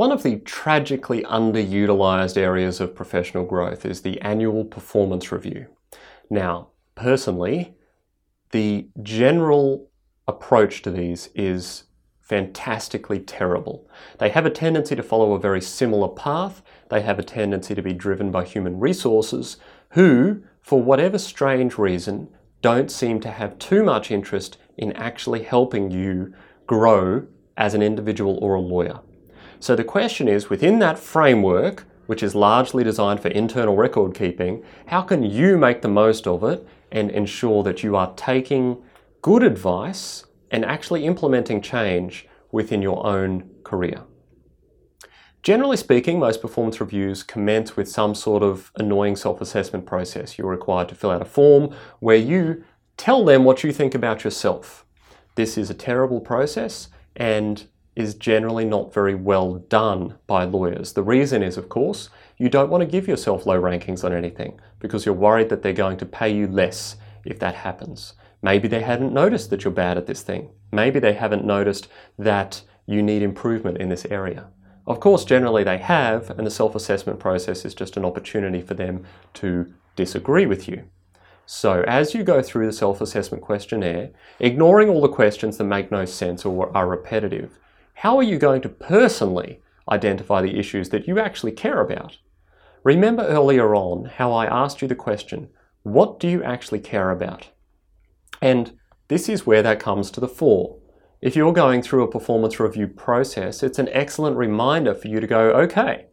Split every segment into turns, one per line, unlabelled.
One of the tragically underutilized areas of professional growth is the annual performance review. Now, personally, the general approach to these is fantastically terrible. They have a tendency to follow a very similar path. They have a tendency to be driven by human resources who, for whatever strange reason, don't seem to have too much interest in actually helping you grow as an individual or a lawyer. So the question is within that framework, which is largely designed for internal record keeping, how can you make the most of it and ensure that you are taking good advice and actually implementing change within your own career? Generally speaking, most performance reviews commence with some sort of annoying self assessment process. You're required to fill out a form where you tell them what you think about yourself. This is a terrible process and is generally not very well done by lawyers. The reason is, of course, you don't want to give yourself low rankings on anything because you're worried that they're going to pay you less if that happens. Maybe they hadn't noticed that you're bad at this thing. Maybe they haven't noticed that you need improvement in this area. Of course, generally they have, and the self assessment process is just an opportunity for them to disagree with you. So, as you go through the self assessment questionnaire, ignoring all the questions that make no sense or are repetitive, how are you going to personally identify the issues that you actually care about? Remember earlier on how I asked you the question, what do you actually care about? And this is where that comes to the fore. If you're going through a performance review process, it's an excellent reminder for you to go, okay,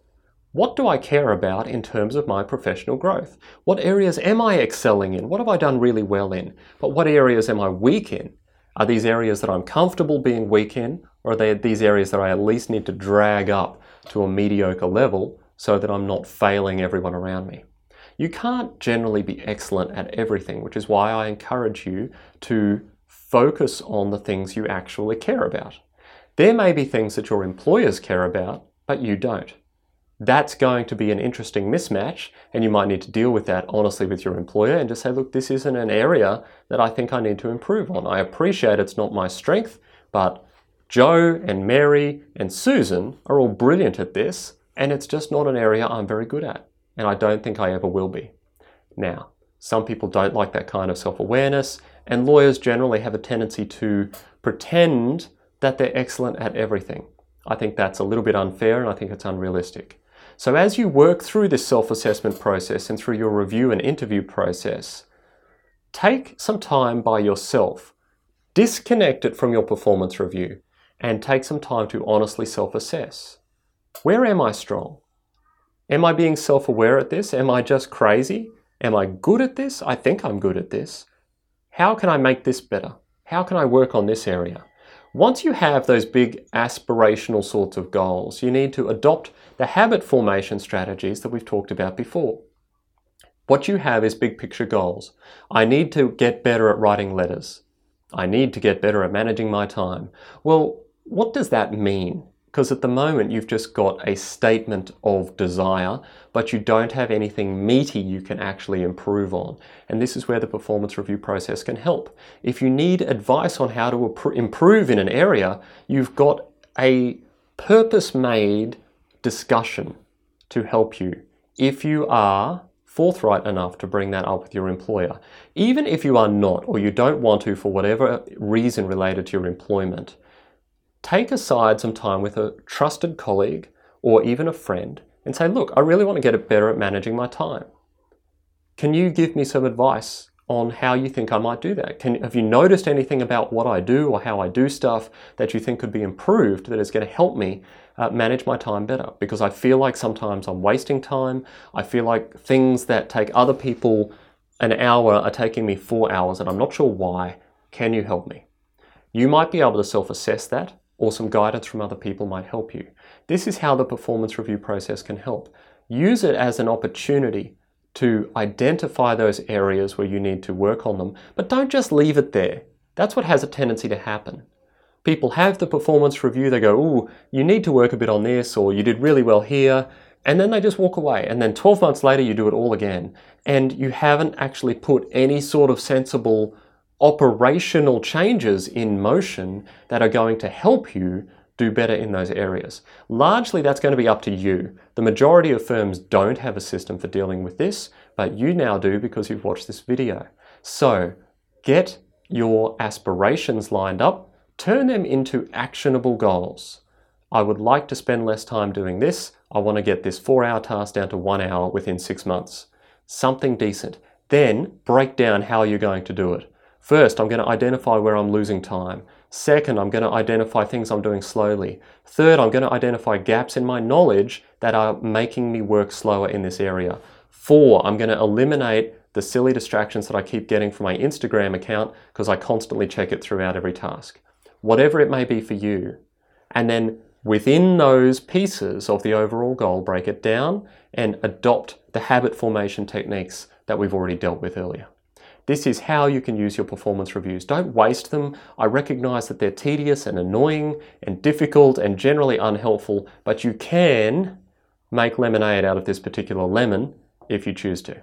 what do I care about in terms of my professional growth? What areas am I excelling in? What have I done really well in? But what areas am I weak in? Are these areas that I'm comfortable being weak in? Or are they these areas that I at least need to drag up to a mediocre level so that I'm not failing everyone around me? You can't generally be excellent at everything, which is why I encourage you to focus on the things you actually care about. There may be things that your employers care about, but you don't. That's going to be an interesting mismatch, and you might need to deal with that honestly with your employer and just say, look, this isn't an area that I think I need to improve on. I appreciate it's not my strength, but Joe and Mary and Susan are all brilliant at this, and it's just not an area I'm very good at, and I don't think I ever will be. Now, some people don't like that kind of self awareness, and lawyers generally have a tendency to pretend that they're excellent at everything. I think that's a little bit unfair and I think it's unrealistic. So, as you work through this self assessment process and through your review and interview process, take some time by yourself, disconnect it from your performance review, and take some time to honestly self assess. Where am I strong? Am I being self aware at this? Am I just crazy? Am I good at this? I think I'm good at this. How can I make this better? How can I work on this area? Once you have those big aspirational sorts of goals, you need to adopt the habit formation strategies that we've talked about before. What you have is big picture goals. I need to get better at writing letters. I need to get better at managing my time. Well, what does that mean? Because at the moment you've just got a statement of desire, but you don't have anything meaty you can actually improve on. And this is where the performance review process can help. If you need advice on how to improve in an area, you've got a purpose made discussion to help you. If you are forthright enough to bring that up with your employer, even if you are not or you don't want to for whatever reason related to your employment, take aside some time with a trusted colleague or even a friend and say, Look, I really want to get better at managing my time. Can you give me some advice on how you think I might do that? Can, have you noticed anything about what I do or how I do stuff that you think could be improved that is going to help me uh, manage my time better? Because I feel like sometimes I'm wasting time. I feel like things that take other people an hour are taking me four hours and I'm not sure why. Can you help me? You might be able to self assess that or some guidance from other people might help you. This is how the performance review process can help. Use it as an opportunity to identify those areas where you need to work on them, but don't just leave it there. That's what has a tendency to happen. People have the performance review, they go, Ooh, you need to work a bit on this, or you did really well here, and then they just walk away. And then 12 months later, you do it all again. And you haven't actually put any sort of sensible operational changes in motion that are going to help you do better in those areas. Largely, that's going to be up to you. The majority of firms don't have a system for dealing with this, but you now do because you've watched this video. So, get your aspirations lined up, turn them into actionable goals. I would like to spend less time doing this. I want to get this four hour task down to one hour within six months. Something decent. Then break down how you're going to do it. First, I'm going to identify where I'm losing time. Second, I'm going to identify things I'm doing slowly. Third, I'm going to identify gaps in my knowledge that are making me work slower in this area. Four, I'm going to eliminate the silly distractions that I keep getting from my Instagram account because I constantly check it throughout every task. Whatever it may be for you. And then within those pieces of the overall goal, break it down and adopt the habit formation techniques that we've already dealt with earlier. This is how you can use your performance reviews. Don't waste them. I recognize that they're tedious and annoying and difficult and generally unhelpful, but you can make lemonade out of this particular lemon if you choose to.